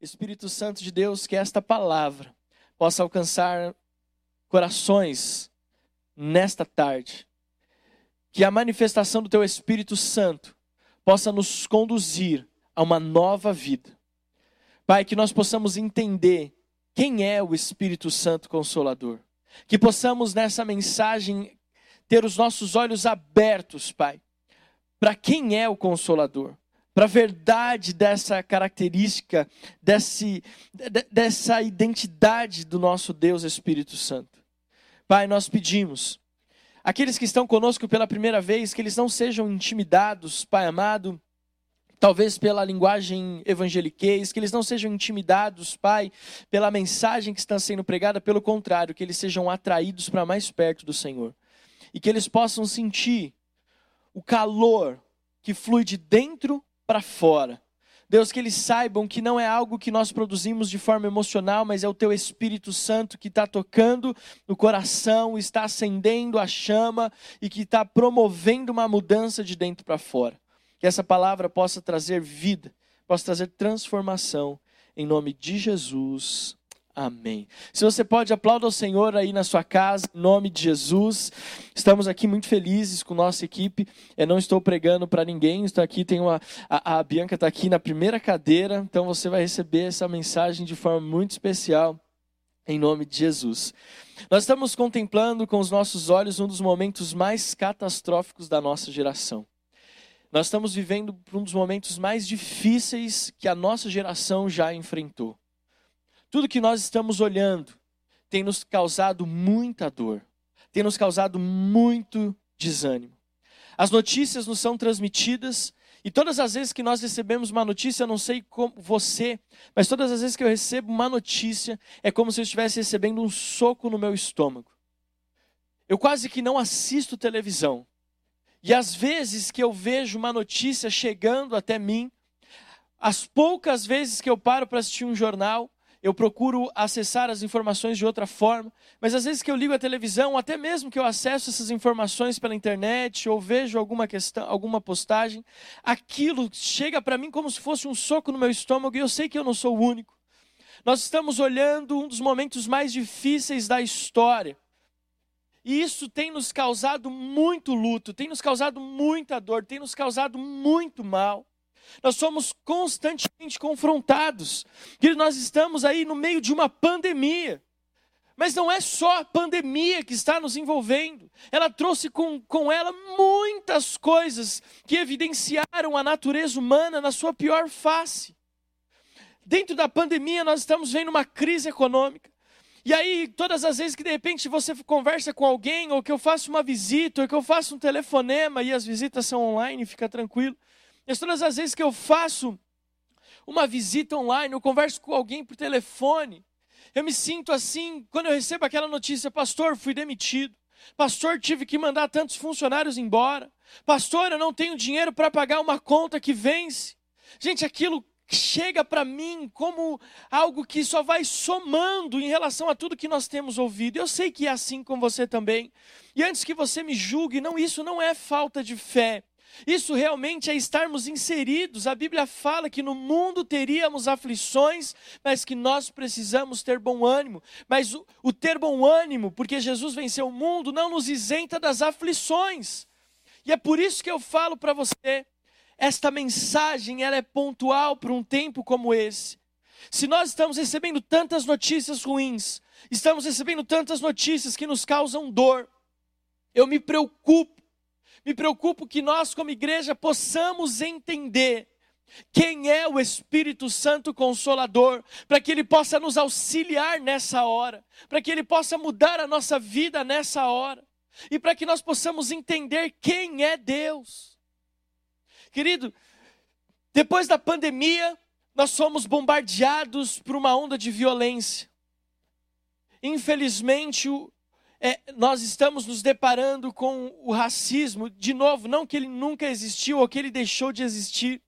Espírito Santo de Deus, que esta palavra possa alcançar corações nesta tarde. Que a manifestação do Teu Espírito Santo possa nos conduzir a uma nova vida. Pai, que nós possamos entender quem é o Espírito Santo Consolador. Que possamos nessa mensagem ter os nossos olhos abertos, Pai, para quem é o Consolador para a verdade dessa característica, desse, dessa identidade do nosso Deus Espírito Santo. Pai, nós pedimos, aqueles que estão conosco pela primeira vez, que eles não sejam intimidados, Pai amado, talvez pela linguagem evangeliquez, que eles não sejam intimidados, Pai, pela mensagem que está sendo pregada, pelo contrário, que eles sejam atraídos para mais perto do Senhor. E que eles possam sentir o calor que flui de dentro para fora. Deus, que eles saibam que não é algo que nós produzimos de forma emocional, mas é o Teu Espírito Santo que está tocando no coração, está acendendo a chama e que está promovendo uma mudança de dentro para fora. Que essa palavra possa trazer vida, possa trazer transformação, em nome de Jesus. Amém. Se você pode, aplaudir ao Senhor aí na sua casa, em nome de Jesus. Estamos aqui muito felizes com nossa equipe. Eu não estou pregando para ninguém, estou aqui, tem uma. A, a Bianca está aqui na primeira cadeira, então você vai receber essa mensagem de forma muito especial, em nome de Jesus. Nós estamos contemplando com os nossos olhos um dos momentos mais catastróficos da nossa geração. Nós estamos vivendo um dos momentos mais difíceis que a nossa geração já enfrentou. Tudo que nós estamos olhando tem nos causado muita dor, tem nos causado muito desânimo. As notícias nos são transmitidas e todas as vezes que nós recebemos uma notícia, eu não sei como você, mas todas as vezes que eu recebo uma notícia, é como se eu estivesse recebendo um soco no meu estômago. Eu quase que não assisto televisão. E às vezes que eu vejo uma notícia chegando até mim, as poucas vezes que eu paro para assistir um jornal, eu procuro acessar as informações de outra forma, mas às vezes que eu ligo a televisão, até mesmo que eu acesso essas informações pela internet ou vejo alguma questão, alguma postagem, aquilo chega para mim como se fosse um soco no meu estômago e eu sei que eu não sou o único. Nós estamos olhando um dos momentos mais difíceis da história. E isso tem nos causado muito luto, tem nos causado muita dor, tem nos causado muito mal. Nós somos constantemente confrontados. Que nós estamos aí no meio de uma pandemia. Mas não é só a pandemia que está nos envolvendo. Ela trouxe com, com ela muitas coisas que evidenciaram a natureza humana na sua pior face. Dentro da pandemia, nós estamos vendo uma crise econômica. E aí, todas as vezes que de repente você conversa com alguém, ou que eu faço uma visita, ou que eu faço um telefonema, e as visitas são online, fica tranquilo. Mas todas as vezes que eu faço uma visita online, eu converso com alguém por telefone, eu me sinto assim, quando eu recebo aquela notícia, pastor, fui demitido. Pastor, tive que mandar tantos funcionários embora. Pastor, eu não tenho dinheiro para pagar uma conta que vence. Gente, aquilo chega para mim como algo que só vai somando em relação a tudo que nós temos ouvido. Eu sei que é assim com você também. E antes que você me julgue, não, isso não é falta de fé. Isso realmente é estarmos inseridos. A Bíblia fala que no mundo teríamos aflições, mas que nós precisamos ter bom ânimo. Mas o, o ter bom ânimo, porque Jesus venceu o mundo, não nos isenta das aflições. E é por isso que eu falo para você, esta mensagem ela é pontual para um tempo como esse. Se nós estamos recebendo tantas notícias ruins, estamos recebendo tantas notícias que nos causam dor, eu me preocupo me preocupo que nós, como igreja, possamos entender quem é o Espírito Santo Consolador, para que ele possa nos auxiliar nessa hora, para que ele possa mudar a nossa vida nessa hora, e para que nós possamos entender quem é Deus. Querido, depois da pandemia, nós somos bombardeados por uma onda de violência. Infelizmente, o, é, nós estamos nos deparando com o racismo, de novo, não que ele nunca existiu ou que ele deixou de existir,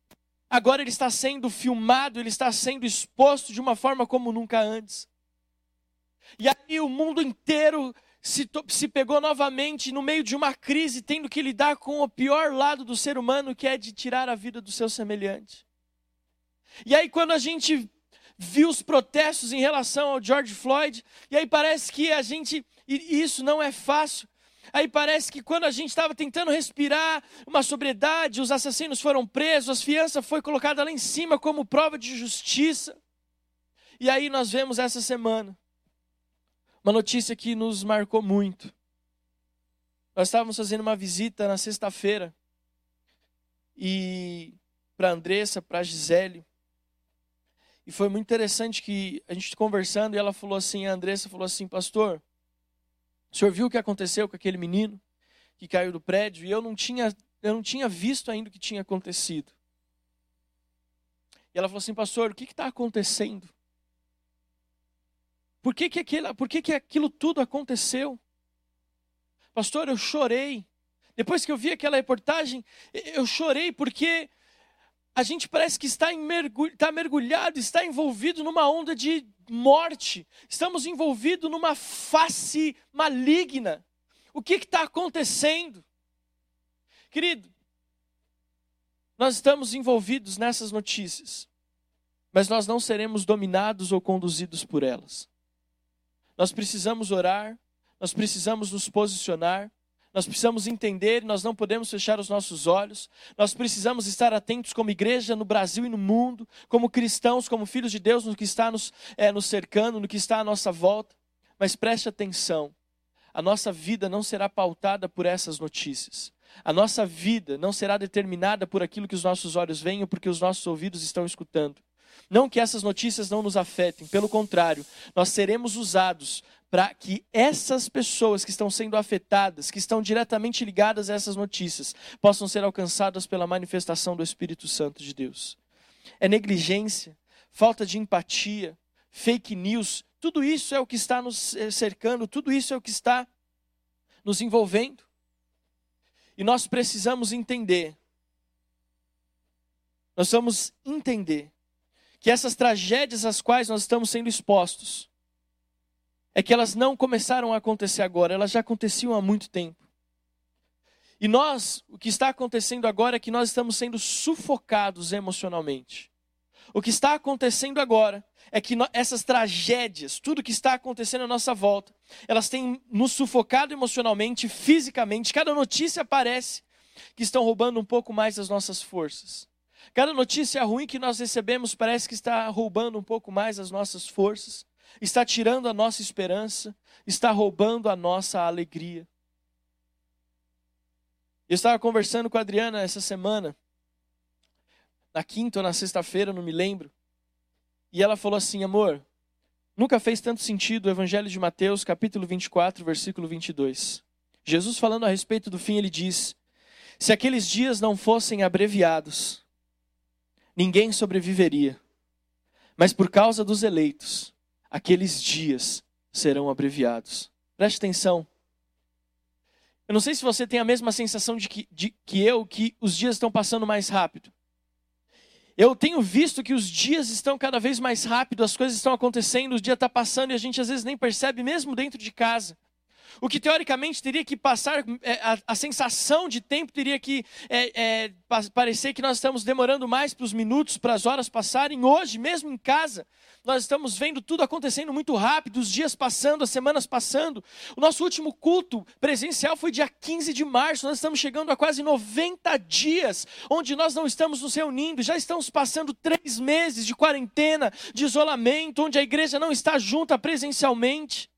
agora ele está sendo filmado, ele está sendo exposto de uma forma como nunca antes. E aí o mundo inteiro se, se pegou novamente no meio de uma crise, tendo que lidar com o pior lado do ser humano, que é de tirar a vida do seu semelhante. E aí, quando a gente viu os protestos em relação ao George Floyd, e aí parece que a gente. E isso não é fácil. Aí parece que quando a gente estava tentando respirar uma sobriedade, os assassinos foram presos, a fiança foi colocada lá em cima como prova de justiça. E aí nós vemos essa semana uma notícia que nos marcou muito. Nós estávamos fazendo uma visita na sexta-feira e para Andressa, para Gisele. E foi muito interessante que a gente conversando e ela falou assim, a Andressa falou assim, pastor, o senhor viu o que aconteceu com aquele menino que caiu do prédio e eu não tinha, eu não tinha visto ainda o que tinha acontecido. E ela falou assim, pastor, o que está acontecendo? Por que, que, aquilo, por que, que aquilo tudo aconteceu? Pastor, eu chorei. Depois que eu vi aquela reportagem, eu chorei porque a gente parece que está, está mergulhado, está envolvido numa onda de morte. Estamos envolvidos numa face maligna. O que está acontecendo? Querido, nós estamos envolvidos nessas notícias, mas nós não seremos dominados ou conduzidos por elas. Nós precisamos orar, nós precisamos nos posicionar, nós precisamos entender, nós não podemos fechar os nossos olhos, nós precisamos estar atentos como igreja no Brasil e no mundo, como cristãos, como filhos de Deus, no que está nos, é, nos cercando, no que está à nossa volta. Mas preste atenção, a nossa vida não será pautada por essas notícias. A nossa vida não será determinada por aquilo que os nossos olhos veem ou porque os nossos ouvidos estão escutando. Não que essas notícias não nos afetem, pelo contrário, nós seremos usados para que essas pessoas que estão sendo afetadas, que estão diretamente ligadas a essas notícias, possam ser alcançadas pela manifestação do Espírito Santo de Deus. É negligência, falta de empatia, fake news, tudo isso é o que está nos eh, cercando, tudo isso é o que está nos envolvendo. E nós precisamos entender, nós vamos entender que essas tragédias às quais nós estamos sendo expostos, é que elas não começaram a acontecer agora, elas já aconteciam há muito tempo. E nós, o que está acontecendo agora é que nós estamos sendo sufocados emocionalmente. O que está acontecendo agora é que essas tragédias, tudo que está acontecendo à nossa volta, elas têm nos sufocado emocionalmente, fisicamente. Cada notícia parece que estão roubando um pouco mais das nossas forças. Cada notícia ruim que nós recebemos parece que está roubando um pouco mais as nossas forças, está tirando a nossa esperança, está roubando a nossa alegria. Eu estava conversando com a Adriana essa semana, na quinta ou na sexta-feira, não me lembro, e ela falou assim: amor, nunca fez tanto sentido o Evangelho de Mateus, capítulo 24, versículo 22. Jesus, falando a respeito do fim, ele diz: Se aqueles dias não fossem abreviados, ninguém sobreviveria. Mas por causa dos eleitos, aqueles dias serão abreviados. Preste atenção. Eu não sei se você tem a mesma sensação de que, de, que eu, que os dias estão passando mais rápido. Eu tenho visto que os dias estão cada vez mais rápido, as coisas estão acontecendo, o dia está passando e a gente às vezes nem percebe, mesmo dentro de casa. O que teoricamente teria que passar, é, a, a sensação de tempo teria que é, é, parecer que nós estamos demorando mais para os minutos, para as horas passarem. Hoje, mesmo em casa, nós estamos vendo tudo acontecendo muito rápido, os dias passando, as semanas passando. O nosso último culto presencial foi dia 15 de março, nós estamos chegando a quase 90 dias, onde nós não estamos nos reunindo, já estamos passando três meses de quarentena, de isolamento, onde a igreja não está junta presencialmente.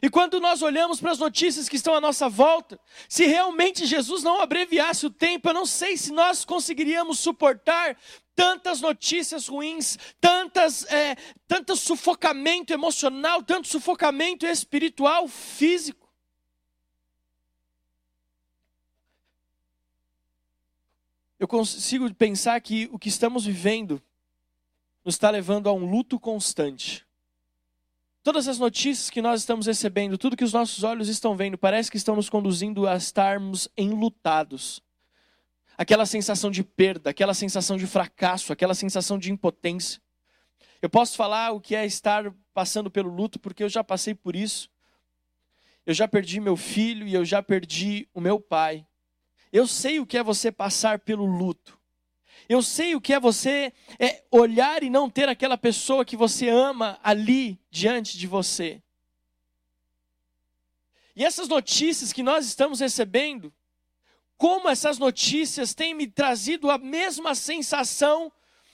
E quando nós olhamos para as notícias que estão à nossa volta, se realmente Jesus não abreviasse o tempo, eu não sei se nós conseguiríamos suportar tantas notícias ruins, tantas, é, tanto sufocamento emocional, tanto sufocamento espiritual, físico. Eu consigo pensar que o que estamos vivendo nos está levando a um luto constante. Todas as notícias que nós estamos recebendo, tudo que os nossos olhos estão vendo, parece que estão nos conduzindo a estarmos enlutados. Aquela sensação de perda, aquela sensação de fracasso, aquela sensação de impotência. Eu posso falar o que é estar passando pelo luto, porque eu já passei por isso. Eu já perdi meu filho e eu já perdi o meu pai. Eu sei o que é você passar pelo luto. Eu sei o que é você é, olhar e não ter aquela pessoa que você ama ali diante de você. E essas notícias que nós estamos recebendo, como essas notícias têm me trazido a mesma sensação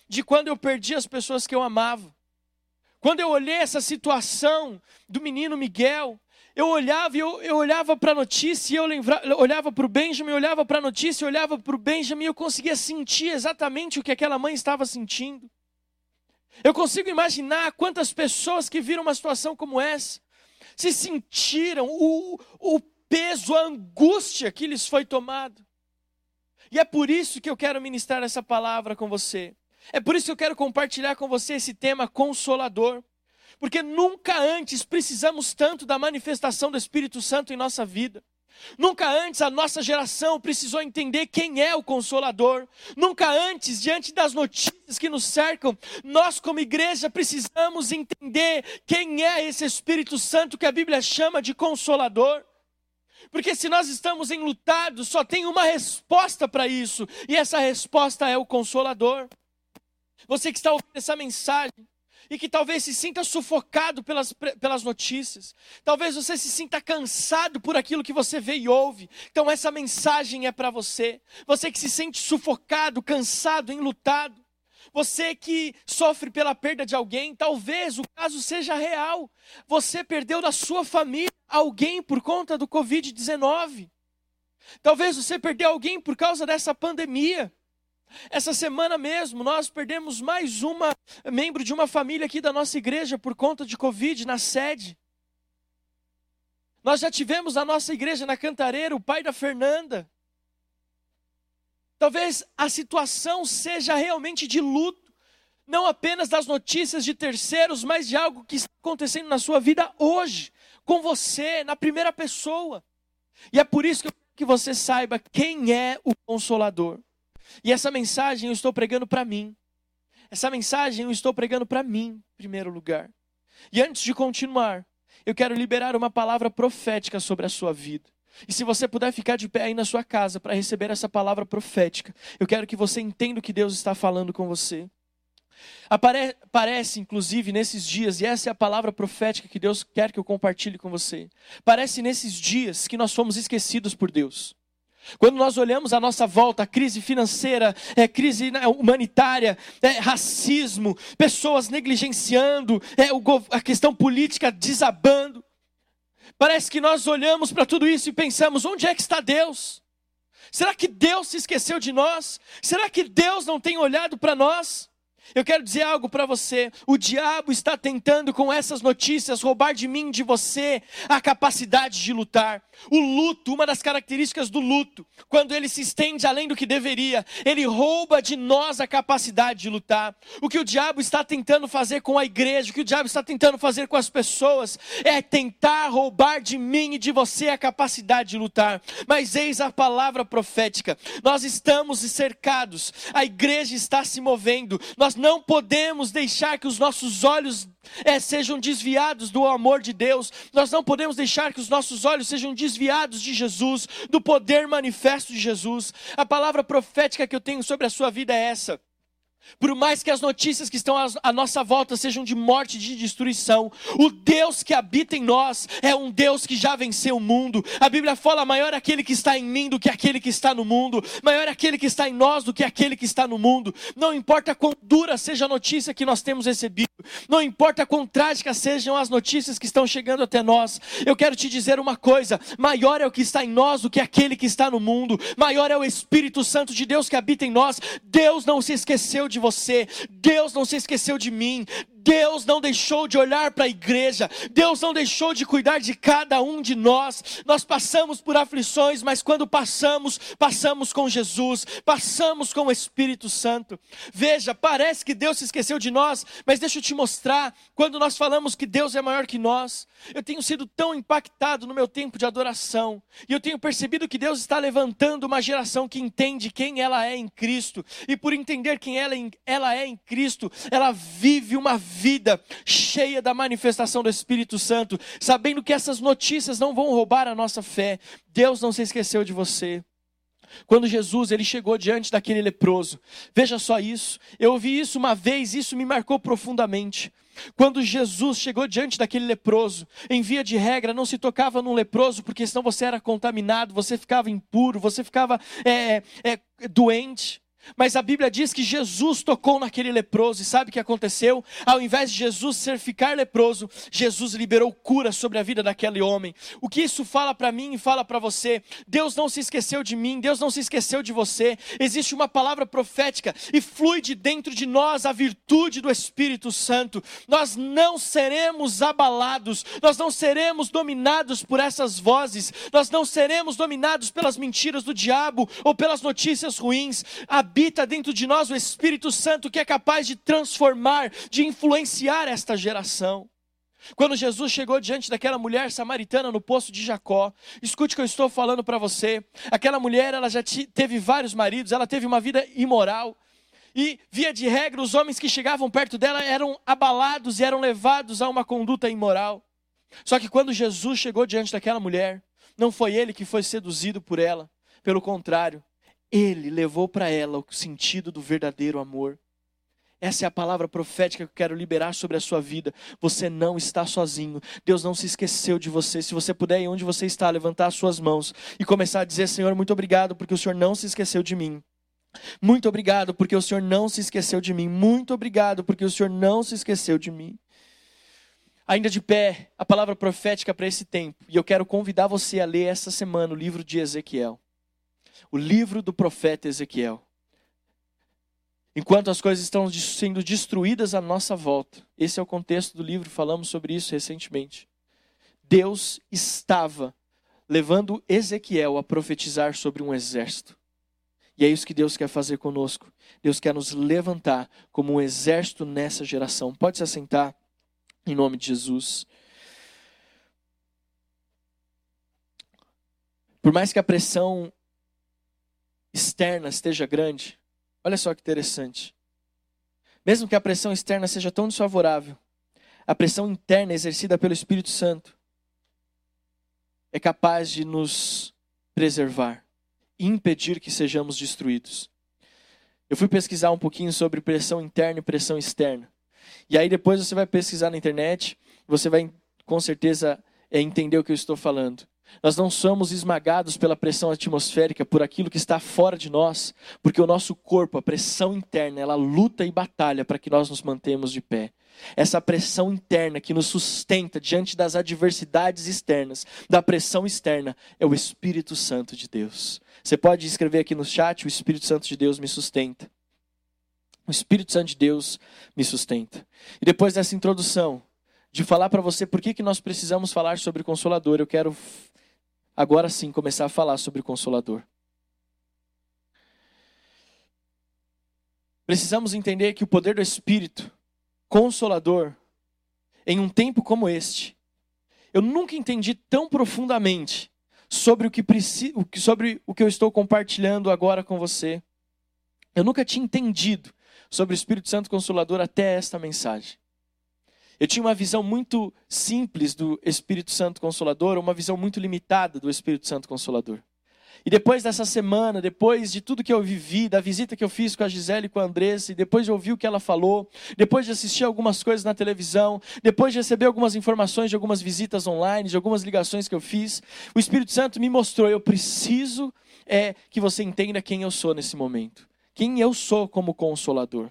de quando eu perdi as pessoas que eu amava. Quando eu olhei essa situação do menino Miguel, eu olhava e eu, eu olhava para a notícia, eu, olhava para o Benjamin, olhava para a notícia, olhava para o Benjamin, e eu conseguia sentir exatamente o que aquela mãe estava sentindo. Eu consigo imaginar quantas pessoas que viram uma situação como essa se sentiram o, o peso, a angústia que lhes foi tomado. E é por isso que eu quero ministrar essa palavra com você. É por isso que eu quero compartilhar com você esse tema consolador. Porque nunca antes precisamos tanto da manifestação do Espírito Santo em nossa vida. Nunca antes a nossa geração precisou entender quem é o Consolador. Nunca antes, diante das notícias que nos cercam, nós, como igreja, precisamos entender quem é esse Espírito Santo que a Bíblia chama de Consolador. Porque se nós estamos enlutados, só tem uma resposta para isso, e essa resposta é o Consolador. Você que está ouvindo essa mensagem, e que talvez se sinta sufocado pelas, pelas notícias, talvez você se sinta cansado por aquilo que você vê e ouve. Então, essa mensagem é para você. Você que se sente sufocado, cansado, enlutado. Você que sofre pela perda de alguém, talvez o caso seja real. Você perdeu da sua família alguém por conta do Covid-19. Talvez você perdeu alguém por causa dessa pandemia. Essa semana mesmo, nós perdemos mais uma membro de uma família aqui da nossa igreja por conta de Covid na sede. Nós já tivemos na nossa igreja na Cantareira o pai da Fernanda. Talvez a situação seja realmente de luto, não apenas das notícias de terceiros, mas de algo que está acontecendo na sua vida hoje, com você, na primeira pessoa. E é por isso que eu quero que você saiba quem é o Consolador. E essa mensagem eu estou pregando para mim. Essa mensagem eu estou pregando para mim, em primeiro lugar. E antes de continuar, eu quero liberar uma palavra profética sobre a sua vida. E se você puder ficar de pé aí na sua casa para receber essa palavra profética, eu quero que você entenda o que Deus está falando com você. Apare parece, inclusive, nesses dias, e essa é a palavra profética que Deus quer que eu compartilhe com você. Parece nesses dias que nós fomos esquecidos por Deus. Quando nós olhamos à nossa volta, crise financeira, é, crise né, humanitária, é, racismo, pessoas negligenciando, é, o, a questão política desabando, parece que nós olhamos para tudo isso e pensamos: onde é que está Deus? Será que Deus se esqueceu de nós? Será que Deus não tem olhado para nós? Eu quero dizer algo para você. O diabo está tentando com essas notícias roubar de mim, de você, a capacidade de lutar. O luto, uma das características do luto, quando ele se estende além do que deveria, ele rouba de nós a capacidade de lutar. O que o diabo está tentando fazer com a igreja, o que o diabo está tentando fazer com as pessoas, é tentar roubar de mim e de você a capacidade de lutar. Mas eis a palavra profética: nós estamos cercados, a igreja está se movendo, nós não podemos deixar que os nossos olhos é, sejam desviados do amor de Deus, nós não podemos deixar que os nossos olhos sejam desviados de Jesus, do poder manifesto de Jesus. A palavra profética que eu tenho sobre a sua vida é essa. Por mais que as notícias que estão à nossa volta sejam de morte e de destruição, o Deus que habita em nós é um Deus que já venceu o mundo. A Bíblia fala: maior é aquele que está em mim do que aquele que está no mundo, maior é aquele que está em nós do que aquele que está no mundo. Não importa quão dura seja a notícia que nós temos recebido, não importa quão trágicas sejam as notícias que estão chegando até nós, eu quero te dizer uma coisa: maior é o que está em nós do que aquele que está no mundo, maior é o Espírito Santo de Deus que habita em nós. Deus não se esqueceu de você, Deus não se esqueceu de mim, Deus não deixou de olhar para a igreja, Deus não deixou de cuidar de cada um de nós. Nós passamos por aflições, mas quando passamos, passamos com Jesus, passamos com o Espírito Santo. Veja, parece que Deus se esqueceu de nós, mas deixa eu te mostrar, quando nós falamos que Deus é maior que nós, eu tenho sido tão impactado no meu tempo de adoração, e eu tenho percebido que Deus está levantando uma geração que entende quem ela é em Cristo, e por entender quem ela, ela é em Cristo, ela vive uma vida vida cheia da manifestação do Espírito Santo, sabendo que essas notícias não vão roubar a nossa fé. Deus não se esqueceu de você. Quando Jesus ele chegou diante daquele leproso. Veja só isso. Eu ouvi isso uma vez, isso me marcou profundamente. Quando Jesus chegou diante daquele leproso, em via de regra, não se tocava num leproso, porque senão você era contaminado, você ficava impuro, você ficava é, é, doente. Mas a Bíblia diz que Jesus tocou naquele leproso, e sabe o que aconteceu? Ao invés de Jesus ser ficar leproso, Jesus liberou cura sobre a vida daquele homem. O que isso fala para mim e fala para você? Deus não se esqueceu de mim, Deus não se esqueceu de você. Existe uma palavra profética e flui de dentro de nós a virtude do Espírito Santo. Nós não seremos abalados, nós não seremos dominados por essas vozes, nós não seremos dominados pelas mentiras do diabo ou pelas notícias ruins. A habita dentro de nós o Espírito Santo que é capaz de transformar, de influenciar esta geração. Quando Jesus chegou diante daquela mulher samaritana no poço de Jacó, escute o que eu estou falando para você. Aquela mulher, ela já teve vários maridos, ela teve uma vida imoral. E, via de regra, os homens que chegavam perto dela eram abalados e eram levados a uma conduta imoral. Só que quando Jesus chegou diante daquela mulher, não foi ele que foi seduzido por ela, pelo contrário, ele levou para ela o sentido do verdadeiro amor. Essa é a palavra profética que eu quero liberar sobre a sua vida. Você não está sozinho. Deus não se esqueceu de você. Se você puder, onde você está, levantar as suas mãos e começar a dizer: Senhor, muito obrigado porque o Senhor não se esqueceu de mim. Muito obrigado porque o Senhor não se esqueceu de mim. Muito obrigado porque o Senhor não se esqueceu de mim. Ainda de pé, a palavra profética para esse tempo. E eu quero convidar você a ler essa semana o livro de Ezequiel o livro do profeta Ezequiel. Enquanto as coisas estão sendo destruídas à nossa volta, esse é o contexto do livro, falamos sobre isso recentemente. Deus estava levando Ezequiel a profetizar sobre um exército. E é isso que Deus quer fazer conosco. Deus quer nos levantar como um exército nessa geração. Pode se assentar em nome de Jesus. Por mais que a pressão externa esteja grande, olha só que interessante. Mesmo que a pressão externa seja tão desfavorável, a pressão interna exercida pelo Espírito Santo é capaz de nos preservar e impedir que sejamos destruídos. Eu fui pesquisar um pouquinho sobre pressão interna e pressão externa. E aí depois você vai pesquisar na internet, você vai com certeza é, entender o que eu estou falando. Nós não somos esmagados pela pressão atmosférica, por aquilo que está fora de nós, porque o nosso corpo, a pressão interna, ela luta e batalha para que nós nos mantemos de pé. Essa pressão interna que nos sustenta diante das adversidades externas, da pressão externa, é o Espírito Santo de Deus. Você pode escrever aqui no chat: o Espírito Santo de Deus me sustenta. O Espírito Santo de Deus me sustenta. E depois dessa introdução, de falar para você por que, que nós precisamos falar sobre Consolador, eu quero agora sim começar a falar sobre Consolador. Precisamos entender que o poder do Espírito Consolador, em um tempo como este, eu nunca entendi tão profundamente sobre o que, sobre o que eu estou compartilhando agora com você. Eu nunca tinha entendido sobre o Espírito Santo Consolador até esta mensagem. Eu tinha uma visão muito simples do Espírito Santo Consolador, uma visão muito limitada do Espírito Santo Consolador. E depois dessa semana, depois de tudo que eu vivi, da visita que eu fiz com a Gisele e com a Andressa, e depois de ouvir o que ela falou, depois de assistir algumas coisas na televisão, depois de receber algumas informações de algumas visitas online, de algumas ligações que eu fiz, o Espírito Santo me mostrou: eu preciso é que você entenda quem eu sou nesse momento, quem eu sou como consolador.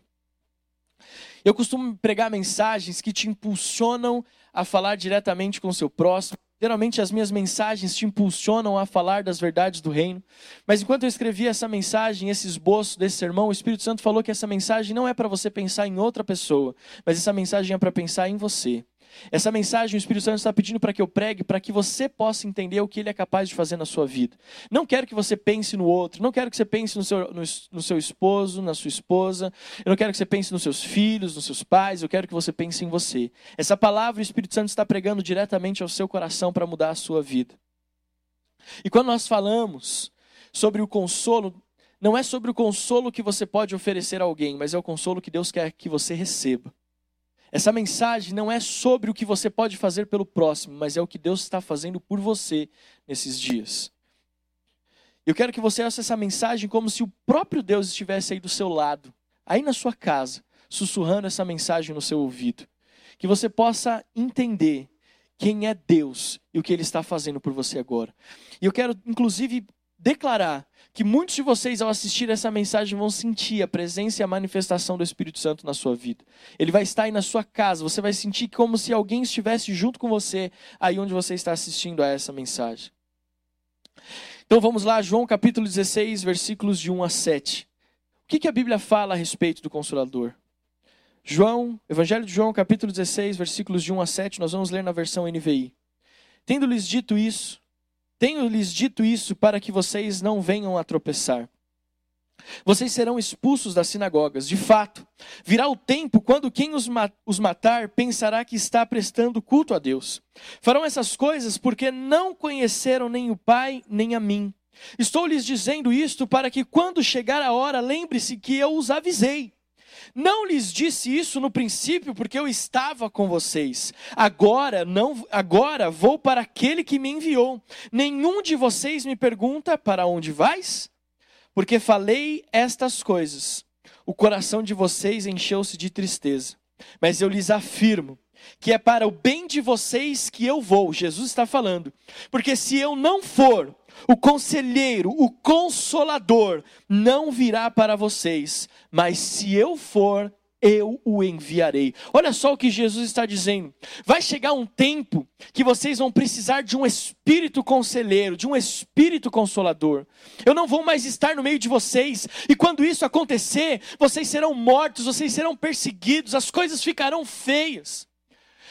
Eu costumo pregar mensagens que te impulsionam a falar diretamente com o seu próximo. Geralmente as minhas mensagens te impulsionam a falar das verdades do reino. Mas enquanto eu escrevia essa mensagem, esse esboço desse sermão, o Espírito Santo falou que essa mensagem não é para você pensar em outra pessoa, mas essa mensagem é para pensar em você. Essa mensagem o Espírito Santo está pedindo para que eu pregue, para que você possa entender o que ele é capaz de fazer na sua vida. Não quero que você pense no outro, não quero que você pense no seu, no, no seu esposo, na sua esposa, eu não quero que você pense nos seus filhos, nos seus pais, eu quero que você pense em você. Essa palavra o Espírito Santo está pregando diretamente ao seu coração para mudar a sua vida. E quando nós falamos sobre o consolo, não é sobre o consolo que você pode oferecer a alguém, mas é o consolo que Deus quer que você receba. Essa mensagem não é sobre o que você pode fazer pelo próximo, mas é o que Deus está fazendo por você nesses dias. Eu quero que você ouça essa mensagem como se o próprio Deus estivesse aí do seu lado, aí na sua casa, sussurrando essa mensagem no seu ouvido. Que você possa entender quem é Deus e o que Ele está fazendo por você agora. E eu quero, inclusive, declarar que muitos de vocês, ao assistir essa mensagem, vão sentir a presença e a manifestação do Espírito Santo na sua vida. Ele vai estar aí na sua casa, você vai sentir como se alguém estivesse junto com você, aí onde você está assistindo a essa mensagem. Então vamos lá, João capítulo 16, versículos de 1 a 7. O que, que a Bíblia fala a respeito do Consolador? João, Evangelho de João, capítulo 16, versículos de 1 a 7, nós vamos ler na versão NVI. Tendo-lhes dito isso, tenho-lhes dito isso para que vocês não venham a tropeçar. Vocês serão expulsos das sinagogas. De fato, virá o tempo quando quem os, ma os matar pensará que está prestando culto a Deus. Farão essas coisas porque não conheceram nem o Pai, nem a mim. Estou lhes dizendo isto para que, quando chegar a hora, lembre-se que eu os avisei. Não lhes disse isso no princípio porque eu estava com vocês. Agora não, agora vou para aquele que me enviou. Nenhum de vocês me pergunta para onde vais? Porque falei estas coisas. O coração de vocês encheu-se de tristeza. Mas eu lhes afirmo que é para o bem de vocês que eu vou. Jesus está falando. Porque se eu não for, o conselheiro, o consolador, não virá para vocês, mas se eu for, eu o enviarei. Olha só o que Jesus está dizendo. Vai chegar um tempo que vocês vão precisar de um espírito conselheiro, de um espírito consolador. Eu não vou mais estar no meio de vocês, e quando isso acontecer, vocês serão mortos, vocês serão perseguidos, as coisas ficarão feias.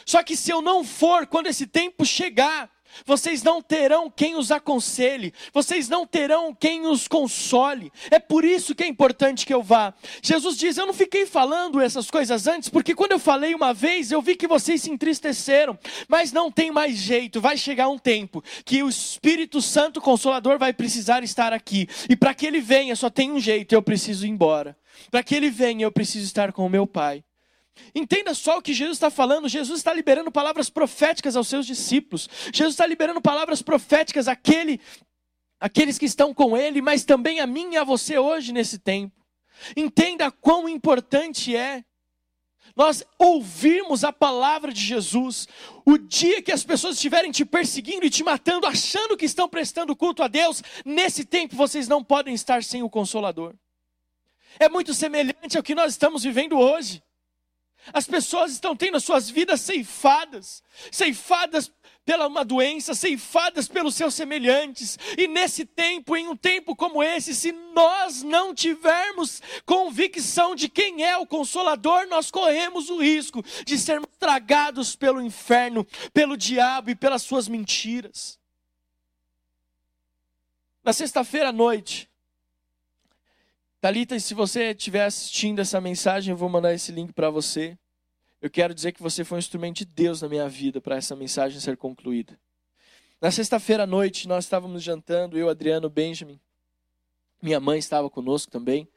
Só que se eu não for, quando esse tempo chegar, vocês não terão quem os aconselhe, vocês não terão quem os console. É por isso que é importante que eu vá. Jesus diz: Eu não fiquei falando essas coisas antes, porque quando eu falei uma vez, eu vi que vocês se entristeceram, mas não tem mais jeito. Vai chegar um tempo que o Espírito Santo Consolador vai precisar estar aqui, e para que ele venha, só tem um jeito: eu preciso ir embora. Para que ele venha, eu preciso estar com o meu Pai. Entenda só o que Jesus está falando. Jesus está liberando palavras proféticas aos seus discípulos. Jesus está liberando palavras proféticas àquele, àqueles que estão com Ele, mas também a mim e a você hoje nesse tempo. Entenda quão importante é nós ouvirmos a palavra de Jesus. O dia que as pessoas estiverem te perseguindo e te matando, achando que estão prestando culto a Deus, nesse tempo vocês não podem estar sem o Consolador. É muito semelhante ao que nós estamos vivendo hoje. As pessoas estão tendo as suas vidas ceifadas, ceifadas pela uma doença, ceifadas pelos seus semelhantes. E nesse tempo, em um tempo como esse, se nós não tivermos convicção de quem é o consolador, nós corremos o risco de sermos tragados pelo inferno, pelo diabo e pelas suas mentiras. Na sexta-feira à noite, Talita, se você estiver assistindo essa mensagem, eu vou mandar esse link para você. Eu quero dizer que você foi um instrumento de Deus na minha vida para essa mensagem ser concluída. Na sexta-feira à noite, nós estávamos jantando, eu, Adriano, Benjamin. Minha mãe estava conosco também.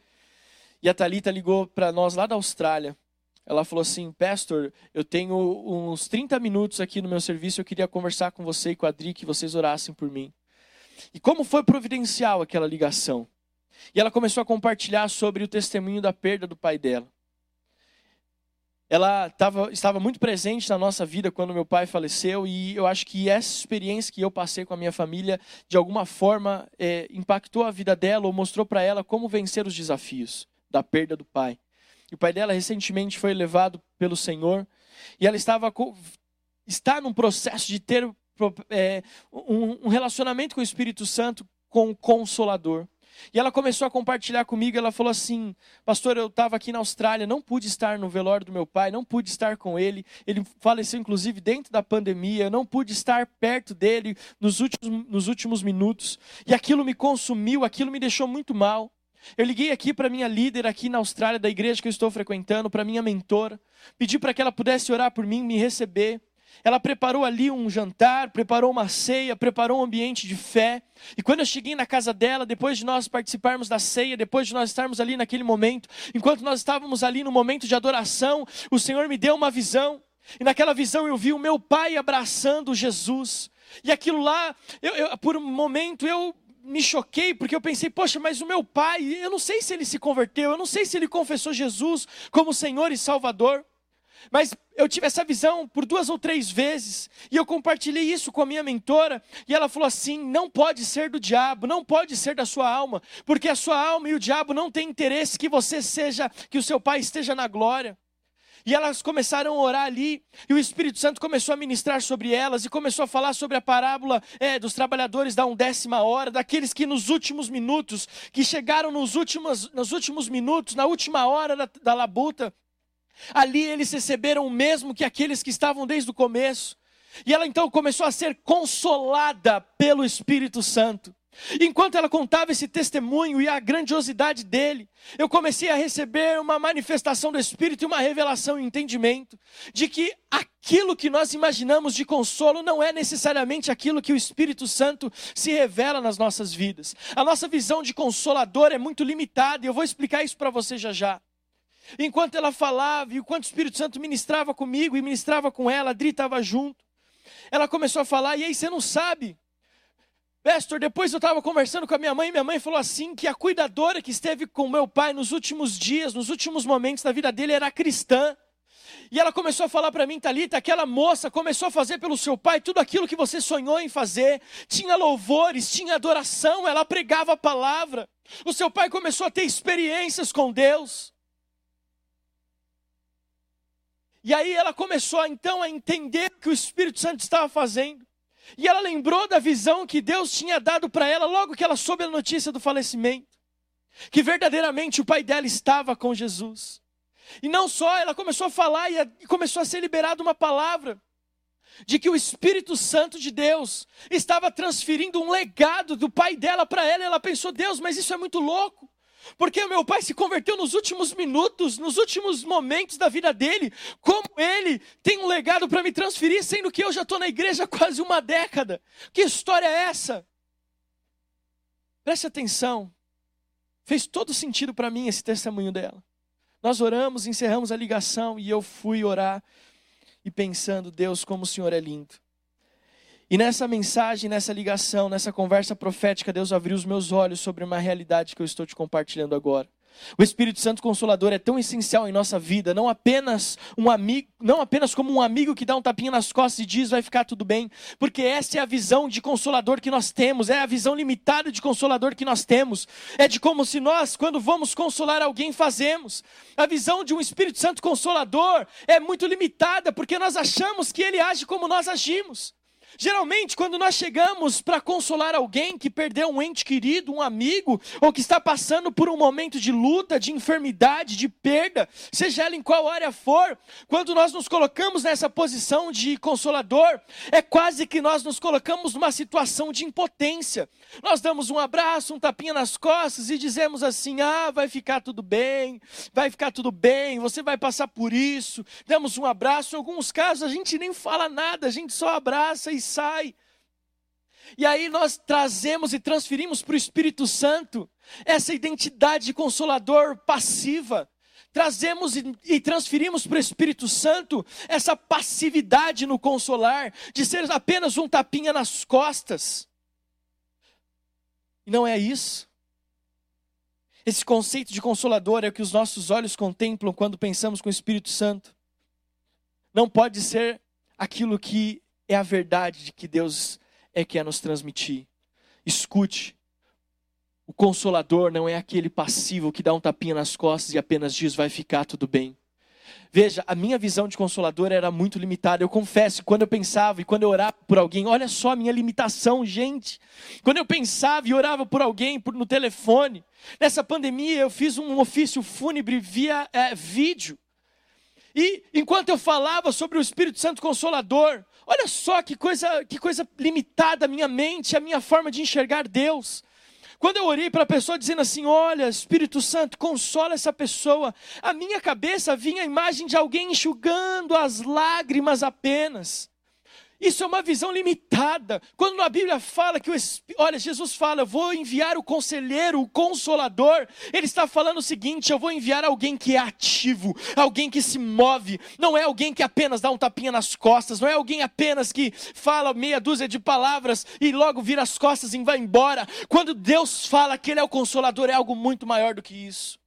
E a Talita ligou para nós lá da Austrália. Ela falou assim: Pastor, eu tenho uns 30 minutos aqui no meu serviço, eu queria conversar com você e com a Adri, que vocês orassem por mim. E como foi providencial aquela ligação? E ela começou a compartilhar sobre o testemunho da perda do pai dela. Ela tava, estava muito presente na nossa vida quando meu pai faleceu, e eu acho que essa experiência que eu passei com a minha família, de alguma forma, é, impactou a vida dela ou mostrou para ela como vencer os desafios da perda do pai. E o pai dela recentemente foi levado pelo Senhor, e ela estava está num processo de ter é, um, um relacionamento com o Espírito Santo, com o Consolador. E ela começou a compartilhar comigo, ela falou assim: Pastor, eu estava aqui na Austrália, não pude estar no velório do meu pai, não pude estar com ele. Ele faleceu, inclusive, dentro da pandemia, eu não pude estar perto dele nos últimos, nos últimos minutos. E aquilo me consumiu, aquilo me deixou muito mal. Eu liguei aqui para minha líder aqui na Austrália, da igreja que eu estou frequentando, para minha mentora, pedi para que ela pudesse orar por mim, me receber. Ela preparou ali um jantar, preparou uma ceia, preparou um ambiente de fé. E quando eu cheguei na casa dela, depois de nós participarmos da ceia, depois de nós estarmos ali naquele momento, enquanto nós estávamos ali no momento de adoração, o Senhor me deu uma visão. E naquela visão eu vi o meu pai abraçando Jesus. E aquilo lá, eu, eu, por um momento eu me choquei porque eu pensei, poxa, mas o meu pai, eu não sei se ele se converteu, eu não sei se ele confessou Jesus como Senhor e Salvador. Mas eu tive essa visão por duas ou três vezes, e eu compartilhei isso com a minha mentora, e ela falou assim: não pode ser do diabo, não pode ser da sua alma, porque a sua alma e o diabo não têm interesse que você seja, que o seu pai esteja na glória. E elas começaram a orar ali, e o Espírito Santo começou a ministrar sobre elas, e começou a falar sobre a parábola é, dos trabalhadores da undécima hora, daqueles que nos últimos minutos, que chegaram nos últimos, nos últimos minutos, na última hora da, da labuta, Ali eles receberam o mesmo que aqueles que estavam desde o começo. E ela então começou a ser consolada pelo Espírito Santo. Enquanto ela contava esse testemunho e a grandiosidade dele, eu comecei a receber uma manifestação do Espírito e uma revelação e um entendimento de que aquilo que nós imaginamos de consolo não é necessariamente aquilo que o Espírito Santo se revela nas nossas vidas. A nossa visão de consolador é muito limitada e eu vou explicar isso para você já já. Enquanto ela falava e o quanto o Espírito Santo ministrava comigo e ministrava com ela, a Dri estava junto. Ela começou a falar, e aí você não sabe. Pastor, depois eu estava conversando com a minha mãe, e minha mãe falou assim: que a cuidadora que esteve com meu pai nos últimos dias, nos últimos momentos da vida dele, era cristã. E ela começou a falar para mim, Talita, aquela moça começou a fazer pelo seu pai tudo aquilo que você sonhou em fazer. Tinha louvores, tinha adoração, ela pregava a palavra. O seu pai começou a ter experiências com Deus. E aí ela começou então a entender o que o Espírito Santo estava fazendo. E ela lembrou da visão que Deus tinha dado para ela logo que ela soube a notícia do falecimento. Que verdadeiramente o pai dela estava com Jesus. E não só, ela começou a falar e começou a ser liberada uma palavra de que o Espírito Santo de Deus estava transferindo um legado do pai dela para ela. E ela pensou: Deus, mas isso é muito louco. Porque meu pai se converteu nos últimos minutos, nos últimos momentos da vida dele. Como ele tem um legado para me transferir, sendo que eu já estou na igreja há quase uma década? Que história é essa? Preste atenção. Fez todo sentido para mim esse testemunho dela. Nós oramos, encerramos a ligação e eu fui orar e pensando, Deus, como o Senhor é lindo. E nessa mensagem, nessa ligação, nessa conversa profética, Deus abriu os meus olhos sobre uma realidade que eu estou te compartilhando agora. O Espírito Santo Consolador é tão essencial em nossa vida, não apenas um amigo, não apenas como um amigo que dá um tapinha nas costas e diz vai ficar tudo bem, porque essa é a visão de consolador que nós temos, é a visão limitada de consolador que nós temos. É de como se nós, quando vamos consolar alguém, fazemos. A visão de um Espírito Santo Consolador é muito limitada, porque nós achamos que ele age como nós agimos. Geralmente, quando nós chegamos para consolar alguém que perdeu um ente querido, um amigo, ou que está passando por um momento de luta, de enfermidade, de perda, seja ela em qual área for, quando nós nos colocamos nessa posição de consolador, é quase que nós nos colocamos numa situação de impotência. Nós damos um abraço, um tapinha nas costas e dizemos assim: ah, vai ficar tudo bem, vai ficar tudo bem, você vai passar por isso. Damos um abraço, em alguns casos a gente nem fala nada, a gente só abraça e sai. E aí nós trazemos e transferimos para o Espírito Santo essa identidade de consolador passiva. Trazemos e, e transferimos para o Espírito Santo essa passividade no consolar, de ser apenas um tapinha nas costas. E não é isso. Esse conceito de consolador é o que os nossos olhos contemplam quando pensamos com o Espírito Santo. Não pode ser aquilo que é a verdade de que Deus é quer nos transmitir. Escute, o consolador não é aquele passivo que dá um tapinha nas costas e apenas diz vai ficar tudo bem. Veja, a minha visão de consolador era muito limitada. Eu confesso, quando eu pensava e quando eu orava por alguém, olha só a minha limitação, gente. Quando eu pensava e orava por alguém por, no telefone, nessa pandemia eu fiz um ofício fúnebre via é, vídeo. E enquanto eu falava sobre o Espírito Santo Consolador, Olha só que coisa, que coisa limitada a minha mente, a minha forma de enxergar Deus. Quando eu orei para a pessoa dizendo assim: Olha, Espírito Santo, consola essa pessoa, a minha cabeça vinha a imagem de alguém enxugando as lágrimas apenas. Isso é uma visão limitada. Quando a Bíblia fala que o olha, Jesus fala, vou enviar o conselheiro, o consolador. Ele está falando o seguinte: eu vou enviar alguém que é ativo, alguém que se move. Não é alguém que apenas dá um tapinha nas costas, não é alguém apenas que fala meia dúzia de palavras e logo vira as costas e vai embora. Quando Deus fala que ele é o consolador, é algo muito maior do que isso.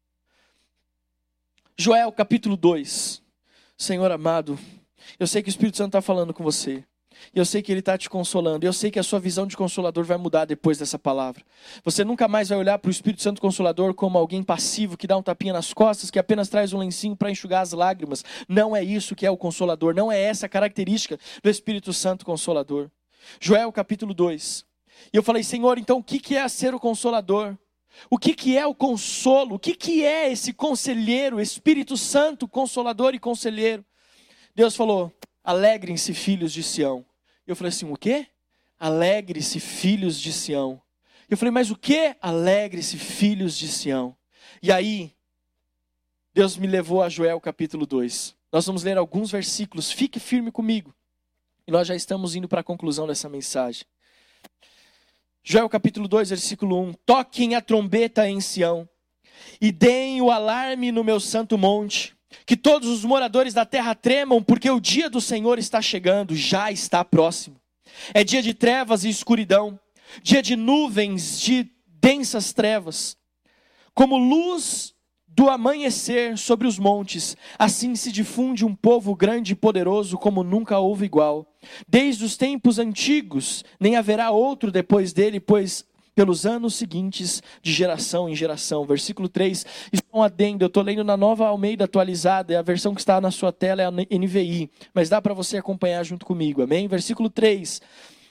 Joel capítulo 2. Senhor amado, eu sei que o Espírito Santo está falando com você. E eu sei que Ele está te consolando. Eu sei que a sua visão de consolador vai mudar depois dessa palavra. Você nunca mais vai olhar para o Espírito Santo Consolador como alguém passivo que dá um tapinha nas costas, que apenas traz um lencinho para enxugar as lágrimas. Não é isso que é o Consolador. Não é essa a característica do Espírito Santo Consolador. Joel capítulo 2. E eu falei, Senhor, então o que é ser o Consolador? O que, que é o consolo? O que, que é esse conselheiro, Espírito Santo, consolador e conselheiro? Deus falou: alegrem-se, filhos de Sião. Eu falei assim: o quê? Alegre-se, filhos de Sião. Eu falei: mas o que? Alegre-se, filhos de Sião. E aí, Deus me levou a Joel capítulo 2. Nós vamos ler alguns versículos, fique firme comigo. E nós já estamos indo para a conclusão dessa mensagem. Joel capítulo 2, versículo 1: Toquem a trombeta em Sião, e deem o alarme no meu santo monte que todos os moradores da terra tremam, porque o dia do Senhor está chegando, já está próximo. É dia de trevas e escuridão, dia de nuvens, de densas trevas. Como luz do amanhecer sobre os montes, assim se difunde um povo grande e poderoso como nunca houve igual. Desde os tempos antigos, nem haverá outro depois dele, pois pelos anos seguintes, de geração em geração. Versículo 3, isso é um adendo, eu estou lendo na nova Almeida atualizada, é a versão que está na sua tela é a NVI, mas dá para você acompanhar junto comigo, amém? Versículo 3,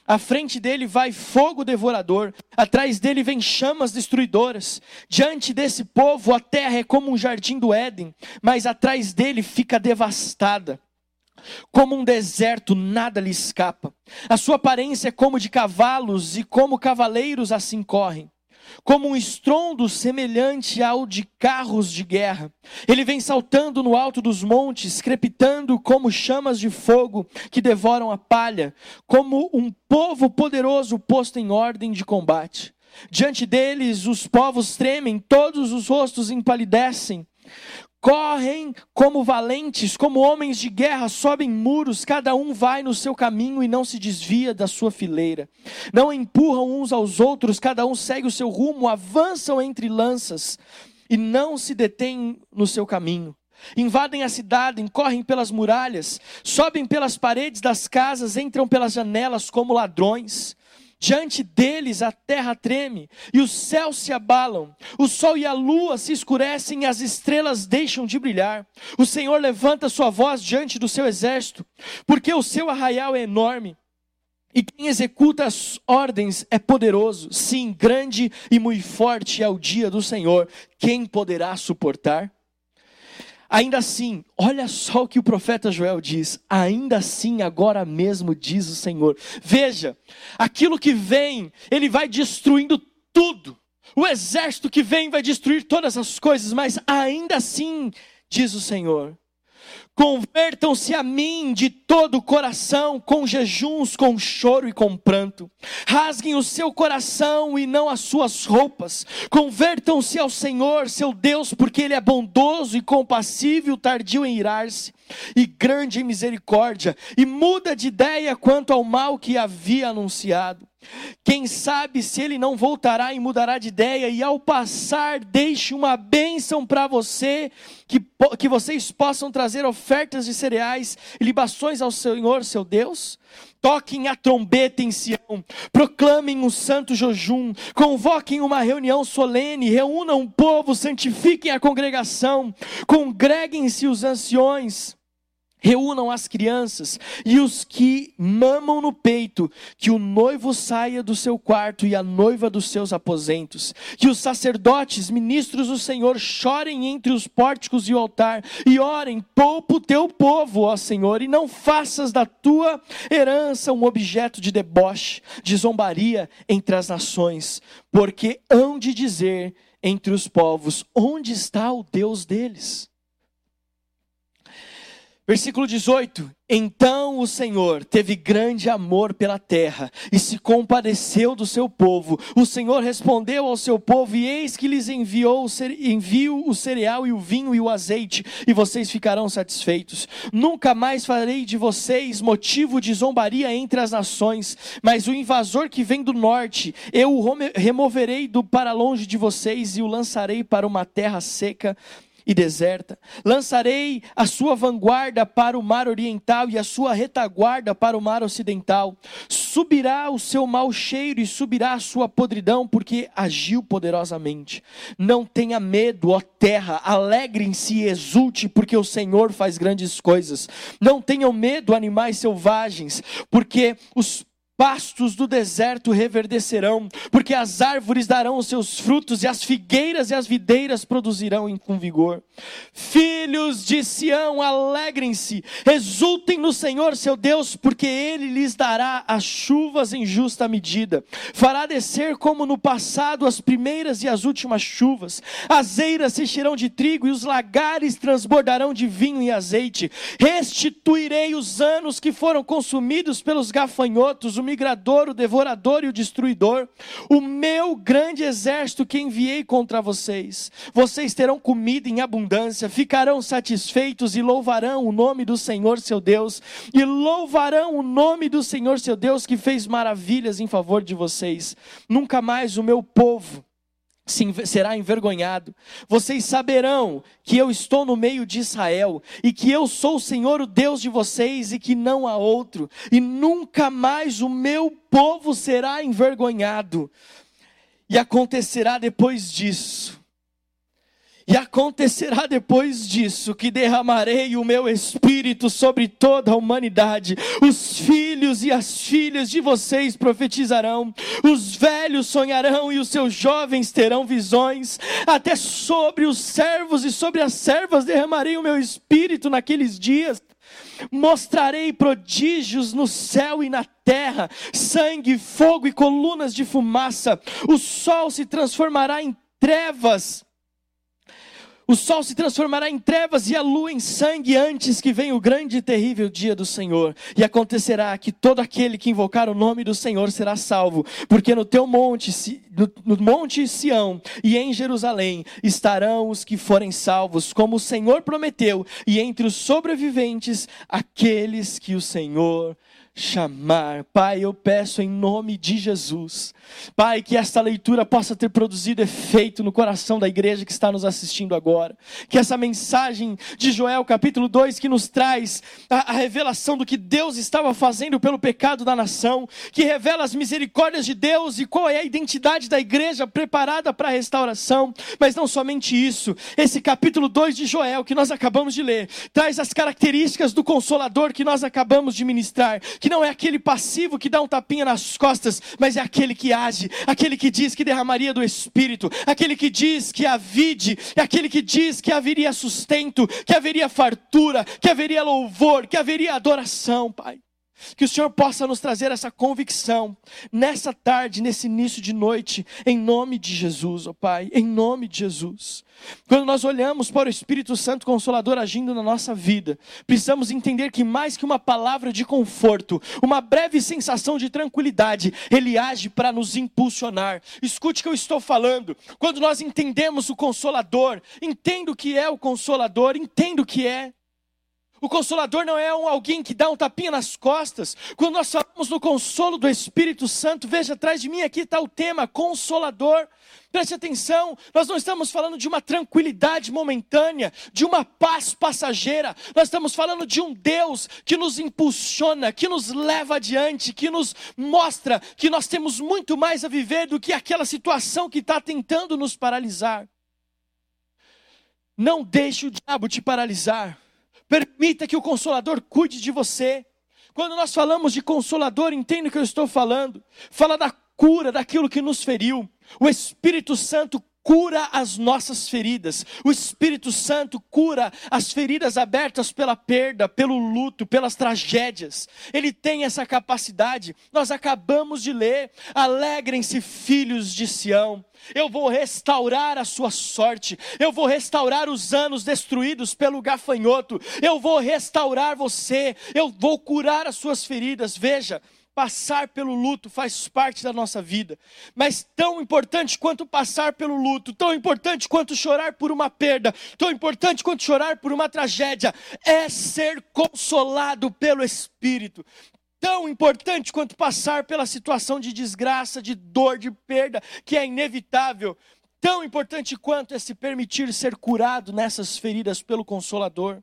à frente dele vai fogo devorador, atrás dele vem chamas destruidoras. Diante desse povo, a terra é como um jardim do Éden, mas atrás dele fica devastada. Como um deserto, nada lhe escapa. A sua aparência é como de cavalos, e como cavaleiros assim correm. Como um estrondo semelhante ao de carros de guerra. Ele vem saltando no alto dos montes, crepitando como chamas de fogo que devoram a palha, como um povo poderoso posto em ordem de combate. Diante deles os povos tremem, todos os rostos empalidecem correm como valentes, como homens de guerra, sobem muros, cada um vai no seu caminho e não se desvia da sua fileira. Não empurram uns aos outros, cada um segue o seu rumo, avançam entre lanças e não se detêm no seu caminho. Invadem a cidade, correm pelas muralhas, sobem pelas paredes das casas, entram pelas janelas como ladrões. Diante deles a terra treme e os céus se abalam, o sol e a lua se escurecem e as estrelas deixam de brilhar. O Senhor levanta sua voz diante do seu exército, porque o seu arraial é enorme. E quem executa as ordens é poderoso, sim, grande e muito forte é o dia do Senhor. Quem poderá suportar? Ainda assim, olha só o que o profeta Joel diz. Ainda assim, agora mesmo diz o Senhor. Veja, aquilo que vem, ele vai destruindo tudo. O exército que vem vai destruir todas as coisas, mas ainda assim, diz o Senhor, Convertam-se a mim de todo o coração, com jejuns, com choro e com pranto. Rasguem o seu coração e não as suas roupas. Convertam-se ao Senhor, seu Deus, porque Ele é bondoso e compassível, tardio em irar-se, e grande misericórdia, e muda de ideia quanto ao mal que havia anunciado. Quem sabe se ele não voltará e mudará de ideia, e ao passar, deixe uma bênção para você, que, que vocês possam trazer ofertas de cereais e libações ao Senhor, seu Deus? Toquem a trombeta em Sião, proclamem um santo jejum, convoquem uma reunião solene, reúnam o povo, santifiquem a congregação, congreguem-se os anciões Reúnam as crianças e os que mamam no peito, que o noivo saia do seu quarto e a noiva dos seus aposentos. Que os sacerdotes, ministros do Senhor, chorem entre os pórticos e o altar e orem: poupa o teu povo, ó Senhor, e não faças da tua herança um objeto de deboche, de zombaria entre as nações, porque hão de dizer entre os povos: onde está o Deus deles? Versículo 18: Então o Senhor teve grande amor pela terra e se compadeceu do seu povo. O Senhor respondeu ao seu povo, e eis que lhes enviou envio o cereal e o vinho e o azeite, e vocês ficarão satisfeitos. Nunca mais farei de vocês motivo de zombaria entre as nações, mas o invasor que vem do norte, eu o removerei do para longe de vocês e o lançarei para uma terra seca e deserta. Lançarei a sua vanguarda para o mar oriental e a sua retaguarda para o mar ocidental. Subirá o seu mau cheiro e subirá a sua podridão, porque agiu poderosamente. Não tenha medo, ó terra, alegrem-se e exulte, porque o Senhor faz grandes coisas. Não tenham medo, animais selvagens, porque os pastos do deserto reverdecerão, porque as árvores darão os seus frutos, e as figueiras e as videiras produzirão com vigor. Filhos de Sião, alegrem-se, exultem no Senhor seu Deus, porque ele lhes dará as chuvas em justa medida. Fará descer como no passado as primeiras e as últimas chuvas. As eiras se encherão de trigo e os lagares transbordarão de vinho e azeite. Restituirei os anos que foram consumidos pelos gafanhotos, o migrador, o devorador e o destruidor, o meu grande exército que enviei contra vocês. Vocês terão comida em abundância, ficarão satisfeitos e louvarão o nome do Senhor seu Deus, e louvarão o nome do Senhor seu Deus que fez maravilhas em favor de vocês. Nunca mais o meu povo será envergonhado. Vocês saberão que eu estou no meio de Israel e que eu sou o Senhor, o Deus de vocês e que não há outro, e nunca mais o meu povo será envergonhado. E acontecerá depois disso e acontecerá depois disso que derramarei o meu espírito sobre toda a humanidade. Os filhos e as filhas de vocês profetizarão, os velhos sonharão e os seus jovens terão visões. Até sobre os servos e sobre as servas derramarei o meu espírito naqueles dias. Mostrarei prodígios no céu e na terra, sangue, fogo e colunas de fumaça. O sol se transformará em trevas o sol se transformará em trevas e a lua em sangue antes que venha o grande e terrível dia do Senhor. E acontecerá que todo aquele que invocar o nome do Senhor será salvo, porque no teu monte, no, monte Sião e em Jerusalém estarão os que forem salvos, como o Senhor prometeu, e entre os sobreviventes aqueles que o Senhor chamar. Pai, eu peço em nome de Jesus, Pai, que esta leitura possa ter produzido efeito no coração da igreja que está nos assistindo agora. Que essa mensagem de Joel, capítulo 2, que nos traz a, a revelação do que Deus estava fazendo pelo pecado da nação, que revela as misericórdias de Deus e qual é a identidade da igreja preparada para a restauração. Mas não somente isso, esse capítulo 2 de Joel, que nós acabamos de ler, traz as características do consolador que nós acabamos de ministrar que não é aquele passivo que dá um tapinha nas costas, mas é aquele que age, aquele que diz que derramaria do Espírito, aquele que diz que a vide, é aquele que diz que haveria sustento, que haveria fartura, que haveria louvor, que haveria adoração, Pai. Que o Senhor possa nos trazer essa convicção nessa tarde, nesse início de noite, em nome de Jesus, ó oh Pai, em nome de Jesus. Quando nós olhamos para o Espírito Santo Consolador agindo na nossa vida, precisamos entender que mais que uma palavra de conforto, uma breve sensação de tranquilidade, ele age para nos impulsionar. Escute o que eu estou falando. Quando nós entendemos o Consolador, entendo o que é o Consolador, entendo o que é o consolador não é um alguém que dá um tapinha nas costas. Quando nós falamos no consolo do Espírito Santo, veja atrás de mim aqui está o tema consolador. Preste atenção, nós não estamos falando de uma tranquilidade momentânea, de uma paz passageira. Nós estamos falando de um Deus que nos impulsiona, que nos leva adiante, que nos mostra que nós temos muito mais a viver do que aquela situação que está tentando nos paralisar. Não deixe o diabo te paralisar. Permita que o Consolador cuide de você. Quando nós falamos de Consolador, entenda o que eu estou falando. Fala da cura daquilo que nos feriu. O Espírito Santo cura as nossas feridas. O Espírito Santo cura as feridas abertas pela perda, pelo luto, pelas tragédias. Ele tem essa capacidade. Nós acabamos de ler: alegrem-se, filhos de Sião. Eu vou restaurar a sua sorte. Eu vou restaurar os anos destruídos pelo gafanhoto. Eu vou restaurar você. Eu vou curar as suas feridas. Veja, Passar pelo luto faz parte da nossa vida, mas tão importante quanto passar pelo luto, tão importante quanto chorar por uma perda, tão importante quanto chorar por uma tragédia, é ser consolado pelo Espírito. Tão importante quanto passar pela situação de desgraça, de dor, de perda, que é inevitável. Tão importante quanto é se permitir ser curado nessas feridas pelo Consolador.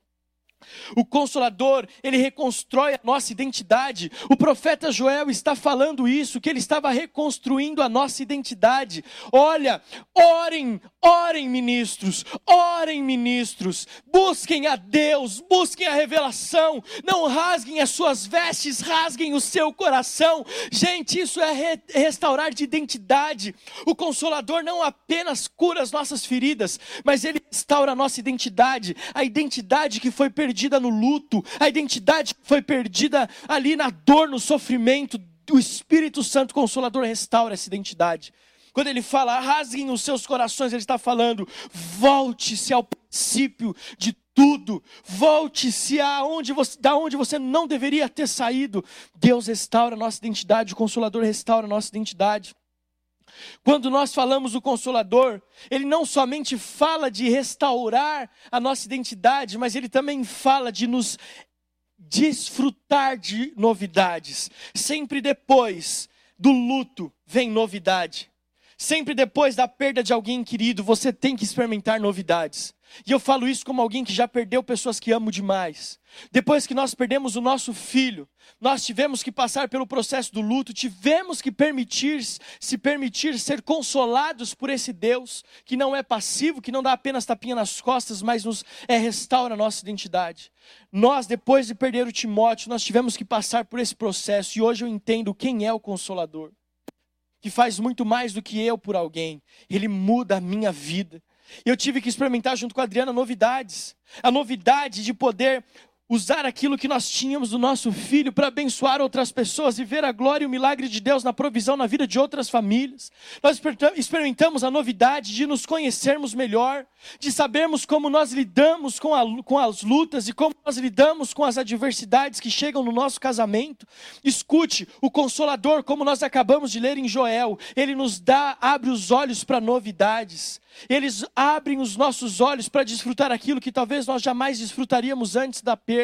O consolador, ele reconstrói a nossa identidade. O profeta Joel está falando isso, que ele estava reconstruindo a nossa identidade. Olha, orem, orem ministros, orem ministros. Busquem a Deus, busquem a revelação. Não rasguem as suas vestes, rasguem o seu coração. Gente, isso é re restaurar de identidade. O consolador não apenas cura as nossas feridas, mas ele restaura a nossa identidade, a identidade que foi perdida perdida no luto, a identidade foi perdida ali na dor, no sofrimento. O Espírito Santo Consolador restaura essa identidade. Quando ele fala, rasguem os seus corações, ele está falando, volte-se ao princípio de tudo, volte-se aonde você, da onde você não deveria ter saído. Deus restaura a nossa identidade, o Consolador restaura a nossa identidade. Quando nós falamos do Consolador, ele não somente fala de restaurar a nossa identidade, mas ele também fala de nos desfrutar de novidades. Sempre depois do luto vem novidade. Sempre depois da perda de alguém querido, você tem que experimentar novidades. E eu falo isso como alguém que já perdeu pessoas que amo demais. Depois que nós perdemos o nosso filho, nós tivemos que passar pelo processo do luto, tivemos que permitir, se permitir ser consolados por esse Deus que não é passivo, que não dá apenas tapinha nas costas, mas nos é, restaura a nossa identidade. Nós, depois de perder o Timóteo, nós tivemos que passar por esse processo e hoje eu entendo quem é o consolador. Que faz muito mais do que eu por alguém, ele muda a minha vida. E eu tive que experimentar junto com a Adriana novidades. A novidade de poder usar aquilo que nós tínhamos do nosso filho para abençoar outras pessoas e ver a glória e o milagre de Deus na provisão na vida de outras famílias. Nós experimentamos a novidade de nos conhecermos melhor, de sabermos como nós lidamos com, a, com as lutas e como nós lidamos com as adversidades que chegam no nosso casamento. Escute, o Consolador, como nós acabamos de ler em Joel, ele nos dá, abre os olhos para novidades. Eles abrem os nossos olhos para desfrutar aquilo que talvez nós jamais desfrutaríamos antes da perda.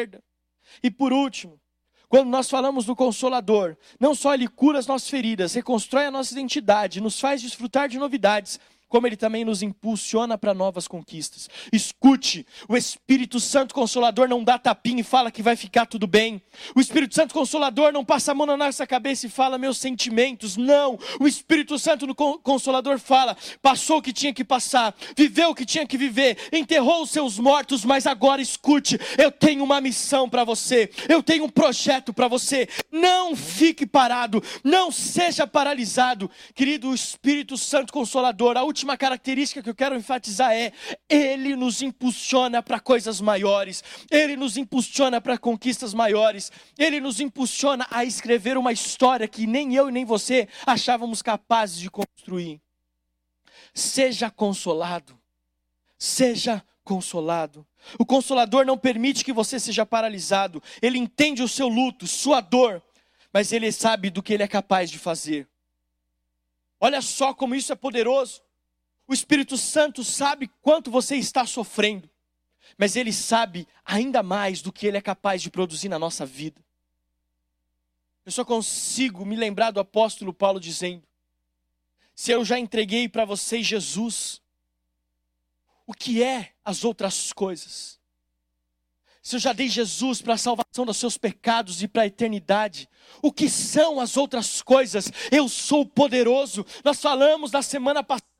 E por último, quando nós falamos do Consolador, não só Ele cura as nossas feridas, reconstrói a nossa identidade, nos faz desfrutar de novidades, como ele também nos impulsiona para novas conquistas. Escute, o Espírito Santo Consolador não dá tapinha e fala que vai ficar tudo bem. O Espírito Santo Consolador não passa a mão na nossa cabeça e fala meus sentimentos. Não, o Espírito Santo Consolador fala: passou o que tinha que passar, viveu o que tinha que viver, enterrou os seus mortos, mas agora escute, eu tenho uma missão para você, eu tenho um projeto para você. Não fique parado, não seja paralisado, querido. O Espírito Santo Consolador, a última característica que eu quero enfatizar é: ele nos impulsiona para coisas maiores, ele nos impulsiona para conquistas maiores, ele nos impulsiona a escrever uma história que nem eu e nem você achávamos capazes de construir. Seja consolado, seja consolado. O consolador não permite que você seja paralisado, ele entende o seu luto, sua dor, mas ele sabe do que ele é capaz de fazer. Olha só como isso é poderoso. O Espírito Santo sabe quanto você está sofrendo, mas ele sabe ainda mais do que ele é capaz de produzir na nossa vida. Eu só consigo me lembrar do apóstolo Paulo dizendo: Se eu já entreguei para vocês Jesus, o que é as outras coisas? Se eu já dei Jesus para a salvação dos seus pecados e para a eternidade, o que são as outras coisas? Eu sou poderoso. Nós falamos na semana passada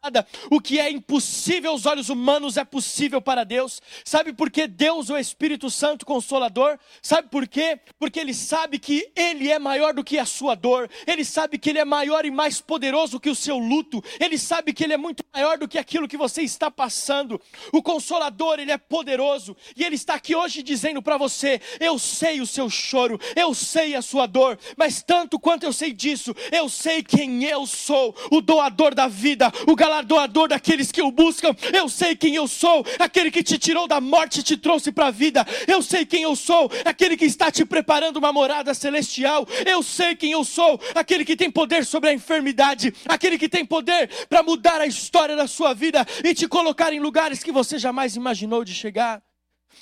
O que é impossível aos olhos humanos é possível para Deus. Sabe por que Deus, o Espírito Santo Consolador? Sabe por quê? Porque Ele sabe que Ele é maior do que a sua dor. Ele sabe que Ele é maior e mais poderoso que o seu luto. Ele sabe que Ele é muito maior do que aquilo que você está passando. O Consolador, Ele é poderoso. E Ele está aqui hoje dizendo para você: Eu sei o seu choro, eu sei a sua dor, mas tanto quanto eu sei disso, eu sei quem eu sou, o doador da vida, o galardoador daqueles que o buscam. Eu sei quem eu sou, aquele que te tirou da morte e te trouxe para a vida. Eu sei quem eu sou, aquele que está te preparando uma morada celestial. Eu sei quem eu sou, aquele que tem poder sobre a enfermidade, aquele que tem poder para mudar a história da sua vida e te colocar em lugares que você jamais imaginou de chegar.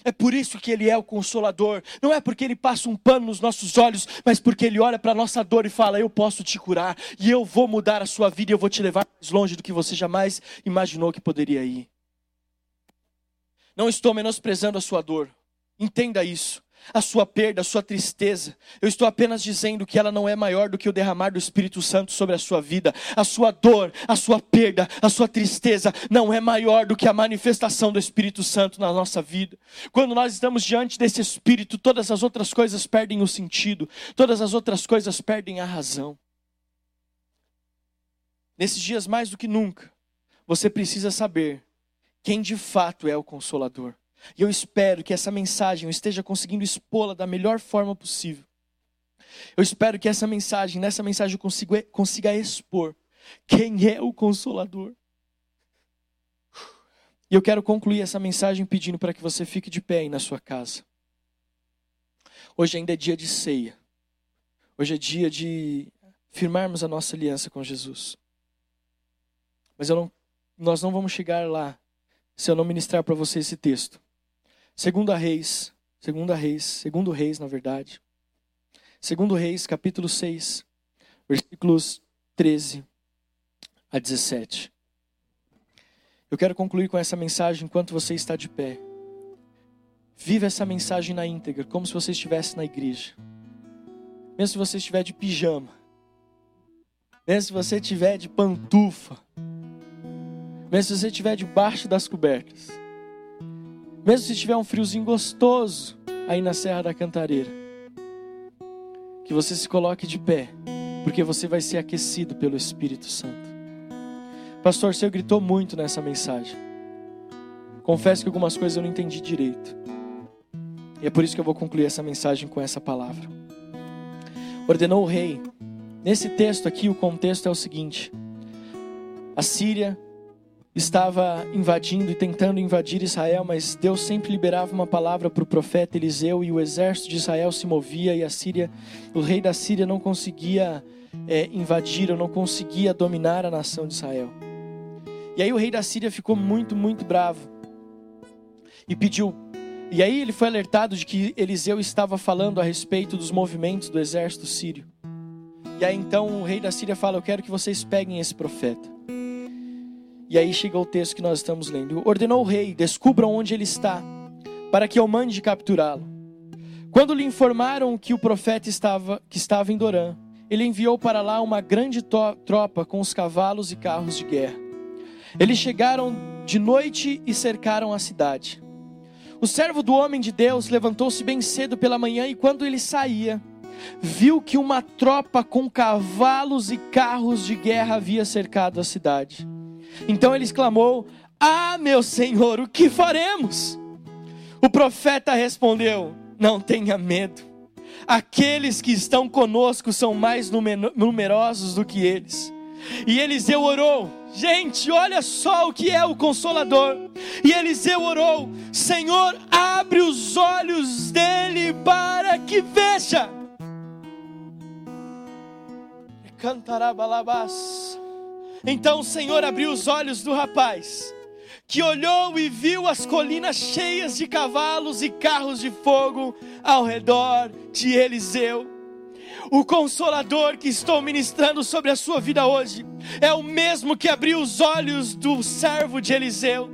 É por isso que Ele é o consolador. Não é porque Ele passa um pano nos nossos olhos, mas porque Ele olha para a nossa dor e fala: Eu posso te curar, e eu vou mudar a sua vida, e eu vou te levar mais longe do que você jamais imaginou que poderia ir. Não estou menosprezando a sua dor, entenda isso a sua perda, a sua tristeza. Eu estou apenas dizendo que ela não é maior do que o derramar do Espírito Santo sobre a sua vida. A sua dor, a sua perda, a sua tristeza não é maior do que a manifestação do Espírito Santo na nossa vida. Quando nós estamos diante desse Espírito, todas as outras coisas perdem o sentido, todas as outras coisas perdem a razão. Nesses dias mais do que nunca, você precisa saber quem de fato é o Consolador. E eu espero que essa mensagem eu esteja conseguindo expô-la da melhor forma possível. Eu espero que essa mensagem, nessa mensagem, eu consiga, consiga expor quem é o Consolador. E eu quero concluir essa mensagem pedindo para que você fique de pé aí na sua casa. Hoje ainda é dia de ceia. Hoje é dia de firmarmos a nossa aliança com Jesus. Mas não, nós não vamos chegar lá se eu não ministrar para você esse texto. Segunda Reis, Segunda Reis, Segundo Reis, na verdade. Segundo Reis, capítulo 6, versículos 13 a 17. Eu quero concluir com essa mensagem enquanto você está de pé. Viva essa mensagem na íntegra, como se você estivesse na igreja. Mesmo se você estiver de pijama. Mesmo se você estiver de pantufa. Mesmo se você estiver debaixo das cobertas. Mesmo se tiver um friozinho gostoso aí na Serra da Cantareira. Que você se coloque de pé, porque você vai ser aquecido pelo Espírito Santo. Pastor, senhor gritou muito nessa mensagem. Confesso que algumas coisas eu não entendi direito. E é por isso que eu vou concluir essa mensagem com essa palavra. Ordenou o rei. Nesse texto aqui, o contexto é o seguinte: a Síria estava invadindo e tentando invadir Israel, mas Deus sempre liberava uma palavra para o profeta Eliseu e o exército de Israel se movia e a Síria, o rei da Síria não conseguia é, invadir ou não conseguia dominar a nação de Israel. E aí o rei da Síria ficou muito, muito bravo e pediu. E aí ele foi alertado de que Eliseu estava falando a respeito dos movimentos do exército sírio. E aí então o rei da Síria fala: Eu quero que vocês peguem esse profeta. E aí chega o texto que nós estamos lendo. Ordenou o rei: descubram onde ele está, para que eu mande capturá-lo. Quando lhe informaram que o profeta estava, que estava em Dorã, ele enviou para lá uma grande tropa com os cavalos e carros de guerra. Eles chegaram de noite e cercaram a cidade. O servo do homem de Deus levantou-se bem cedo pela manhã e quando ele saía, viu que uma tropa com cavalos e carros de guerra havia cercado a cidade. Então ele exclamou: Ah, meu senhor, o que faremos? O profeta respondeu: Não tenha medo. Aqueles que estão conosco são mais numerosos do que eles. E Eliseu orou. Gente, olha só o que é o consolador. E Eliseu orou: Senhor, abre os olhos dele para que veja. Cantará balabás. Então o Senhor abriu os olhos do rapaz, que olhou e viu as colinas cheias de cavalos e carros de fogo ao redor de Eliseu. O consolador que estou ministrando sobre a sua vida hoje é o mesmo que abriu os olhos do servo de Eliseu,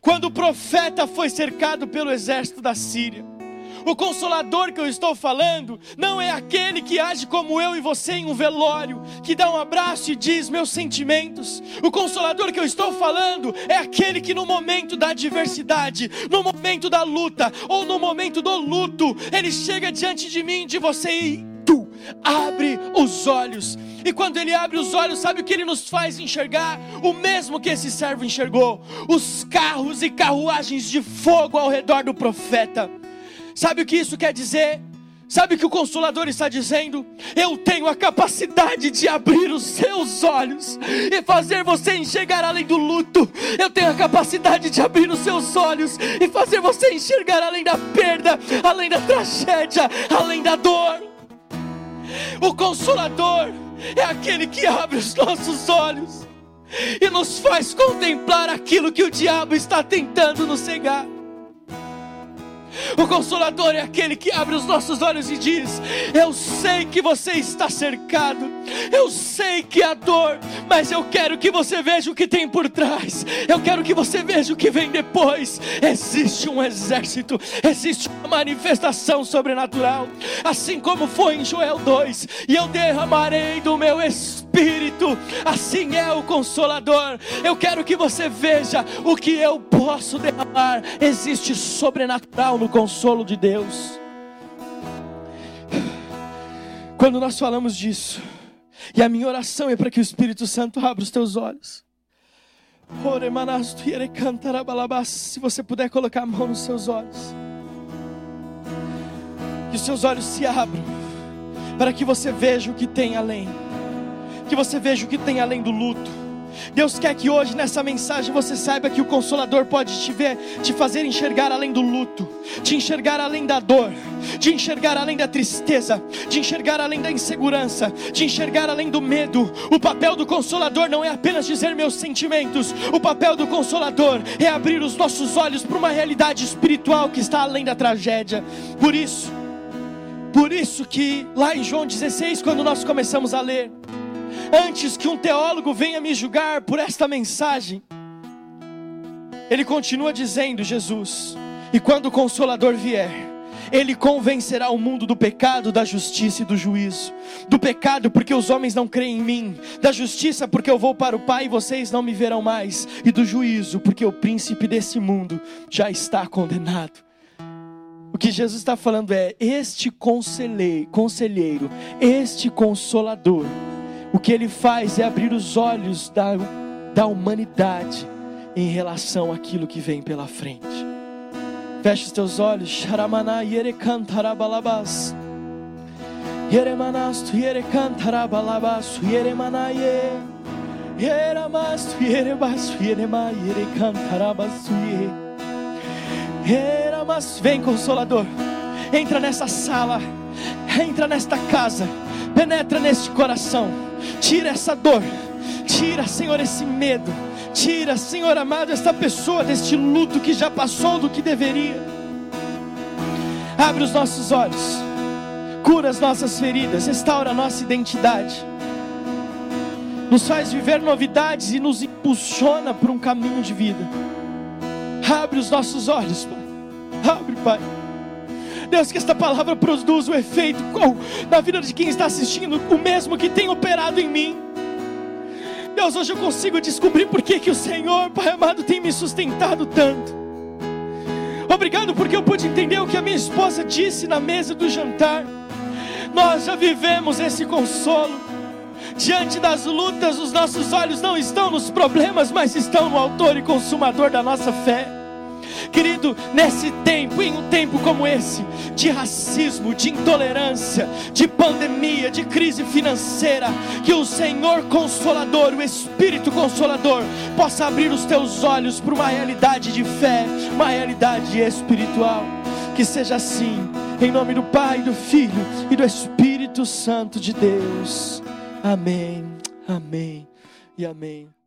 quando o profeta foi cercado pelo exército da Síria. O consolador que eu estou falando não é aquele que age como eu e você em um velório, que dá um abraço e diz meus sentimentos. O consolador que eu estou falando é aquele que no momento da adversidade, no momento da luta ou no momento do luto, ele chega diante de mim, de você e tu abre os olhos. E quando ele abre os olhos, sabe o que ele nos faz enxergar? O mesmo que esse servo enxergou: os carros e carruagens de fogo ao redor do profeta. Sabe o que isso quer dizer? Sabe o que o Consolador está dizendo? Eu tenho a capacidade de abrir os seus olhos e fazer você enxergar além do luto. Eu tenho a capacidade de abrir os seus olhos e fazer você enxergar além da perda, além da tragédia, além da dor. O Consolador é aquele que abre os nossos olhos e nos faz contemplar aquilo que o diabo está tentando nos cegar. O consolador é aquele que abre os nossos olhos e diz: Eu sei que você está cercado, eu sei que há dor, mas eu quero que você veja o que tem por trás, eu quero que você veja o que vem depois. Existe um exército, existe uma manifestação sobrenatural, assim como foi em Joel 2: E eu derramarei do meu espírito, assim é o consolador. Eu quero que você veja o que eu posso derramar, existe sobrenatural no consolo de Deus. Quando nós falamos disso, e a minha oração é para que o Espírito Santo abra os teus olhos. Se você puder colocar a mão nos seus olhos, que os seus olhos se abram, para que você veja o que tem além, que você veja o que tem além do luto Deus quer que hoje nessa mensagem você saiba que o Consolador pode te ver, te fazer enxergar além do luto, te enxergar além da dor, de enxergar além da tristeza, de enxergar além da insegurança, de enxergar além do medo. O papel do Consolador não é apenas dizer meus sentimentos, o papel do Consolador é abrir os nossos olhos para uma realidade espiritual que está além da tragédia. Por isso, por isso que lá em João 16, quando nós começamos a ler, antes que um teólogo venha me julgar por esta mensagem, ele continua dizendo, Jesus, e quando o Consolador vier, ele convencerá o mundo do pecado, da justiça e do juízo. Do pecado, porque os homens não creem em mim. Da justiça, porque eu vou para o Pai e vocês não me verão mais. E do juízo, porque o príncipe desse mundo já está condenado. O que Jesus está falando é: este conselheiro, conselheiro este consolador o que ele faz é abrir os olhos da, da humanidade em relação àquilo que vem pela frente. Feche os teus olhos. Sharamana yerekantarabalabas. Yeremanastu yerekantarabalabas. Yeremanaye. Yeramastu yerebasu yerema yerekantarabasu Yeramas. Vem, Consolador. Entra nessa sala. Entra nesta casa. Penetra neste coração Tira essa dor. Tira, Senhor, esse medo. Tira, Senhor amado, esta pessoa deste luto que já passou do que deveria. Abre os nossos olhos. Cura as nossas feridas. Restaura a nossa identidade. Nos faz viver novidades e nos impulsiona para um caminho de vida. Abre os nossos olhos, Pai. Abre, Pai. Deus, que esta palavra produza o efeito na vida de quem está assistindo, o mesmo que tem operado em mim. Deus, hoje eu consigo descobrir por que, que o Senhor, Pai amado, tem me sustentado tanto. Obrigado porque eu pude entender o que a minha esposa disse na mesa do jantar. Nós já vivemos esse consolo. Diante das lutas, os nossos olhos não estão nos problemas, mas estão no Autor e Consumador da nossa fé. Querido, nesse tempo, em um tempo como esse, de racismo, de intolerância, de pandemia, de crise financeira, que o Senhor Consolador, o Espírito Consolador, possa abrir os teus olhos para uma realidade de fé, uma realidade espiritual. Que seja assim, em nome do Pai, do Filho e do Espírito Santo de Deus. Amém, amém e amém.